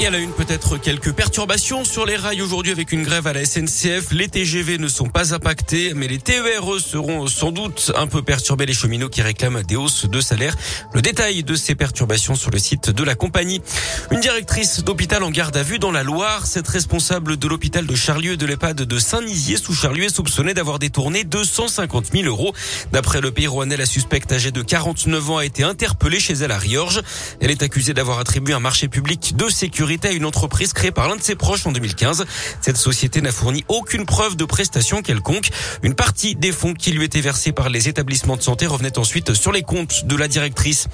Et à la une, peut-être quelques perturbations sur les rails aujourd'hui avec une grève à la SNCF. Les TGV ne sont pas impactés, mais les TER seront sans doute un peu perturbés. Les cheminots qui réclament des hausses de salaire. Le détail de ces perturbations sur le site de la compagnie. Une directrice d'hôpital en garde à vue dans la Loire. Cette responsable de l'hôpital de Charlieu de l'EHPAD de Saint-Nizier sous Charlieu est soupçonnée d'avoir détourné 250 000 euros. D'après le pays rouennais, la suspecte âgée de 49 ans a été interpellée chez elle à Riorges. Elle est accusée d'avoir attribué un marché public de sécurité à une entreprise créée par l'un de ses proches en 2015. Cette société n'a fourni aucune preuve de prestation quelconque. Une partie des fonds qui lui étaient versés par les établissements de santé revenait ensuite sur les comptes de la directrice.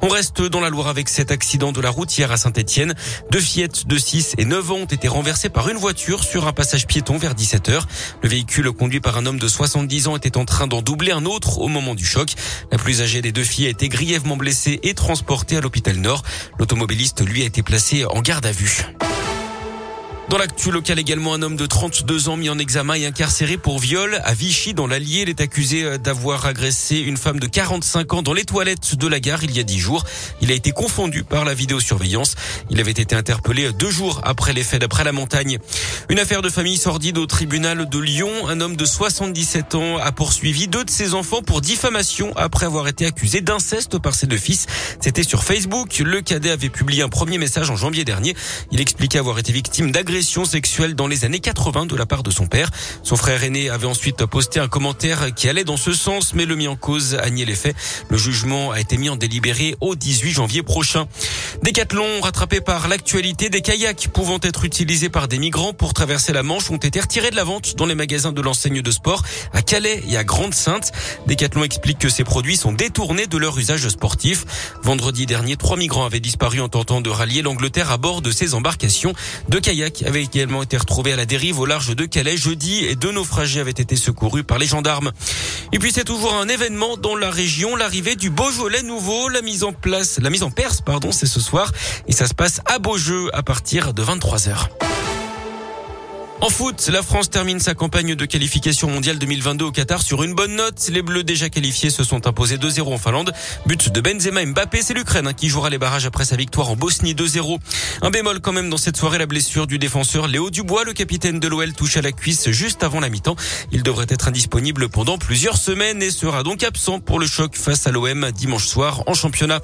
On reste dans la Loire avec cet accident de la route hier à Saint-Etienne. Deux fillettes de 6 et 9 ans ont été renversées par une voiture sur un passage piéton vers 17 heures. Le véhicule conduit par un homme de 70 ans était en train d'en doubler un autre au moment du choc. La plus âgée des deux filles a été grièvement blessée et transportée à l'hôpital Nord. L'automobiliste, lui, a été placé en garde à vue. Dans l'actu local également, un homme de 32 ans mis en examen et incarcéré pour viol à Vichy dans l'Allier. Il est accusé euh, d'avoir agressé une femme de 45 ans dans les toilettes de la gare il y a 10 jours. Il a été confondu par la vidéosurveillance. Il avait été interpellé deux jours après les faits d'après la montagne. Une affaire de famille sordide au tribunal de Lyon. Un homme de 77 ans a poursuivi deux de ses enfants pour diffamation après avoir été accusé d'inceste par ses deux fils. C'était sur Facebook. Le cadet avait publié un premier message en janvier dernier. Il expliquait avoir été victime d'agression sexuelle dans les années 80 de la part de son père. Son frère aîné avait ensuite posté un commentaire qui allait dans ce sens, mais le mis en cause a nié les faits. Le jugement a été mis en délibéré au 18 janvier prochain. Décathlon, rattrapé par l'actualité, des kayaks pouvant être utilisés par des migrants pour traverser la Manche ont été retirés de la vente dans les magasins de l'enseigne de sport à Calais et à Grande-Sainte. Décathlon explique que ces produits sont détournés de leur usage sportif. Vendredi dernier, trois migrants avaient disparu en tentant de rallier l'Angleterre à bord de ces embarcations. Deux kayaks avaient également été retrouvés à la dérive au large de Calais jeudi et deux naufragés avaient été secourus par les gendarmes. Et puis c'est toujours un événement dans la région, l'arrivée du Beaujolais nouveau, la mise en place, la mise en Perse, pardon, c'est ce soir et ça se passe à Beaujeu à partir de 23 heures. En foot, la France termine sa campagne de qualification mondiale 2022 au Qatar sur une bonne note. Les Bleus déjà qualifiés se sont imposés 2-0 en Finlande. But de Benzema Mbappé, c'est l'Ukraine hein, qui jouera les barrages après sa victoire en Bosnie 2-0. Un bémol quand même dans cette soirée, la blessure du défenseur Léo Dubois, le capitaine de l'OL, touche à la cuisse juste avant la mi-temps. Il devrait être indisponible pendant plusieurs semaines et sera donc absent pour le choc face à l'OM dimanche soir en championnat.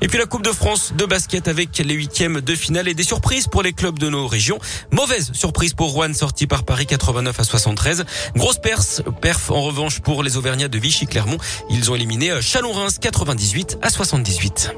Et puis la Coupe de France de basket avec les huitièmes de finale et des surprises pour les clubs de nos régions. Mauvaise surprise pour Rouen sorti par Paris 89 à 73. Grosse perf, perf en revanche pour les Auvergnats de Vichy-Clermont. Ils ont éliminé Chalon-Reims 98 à 78.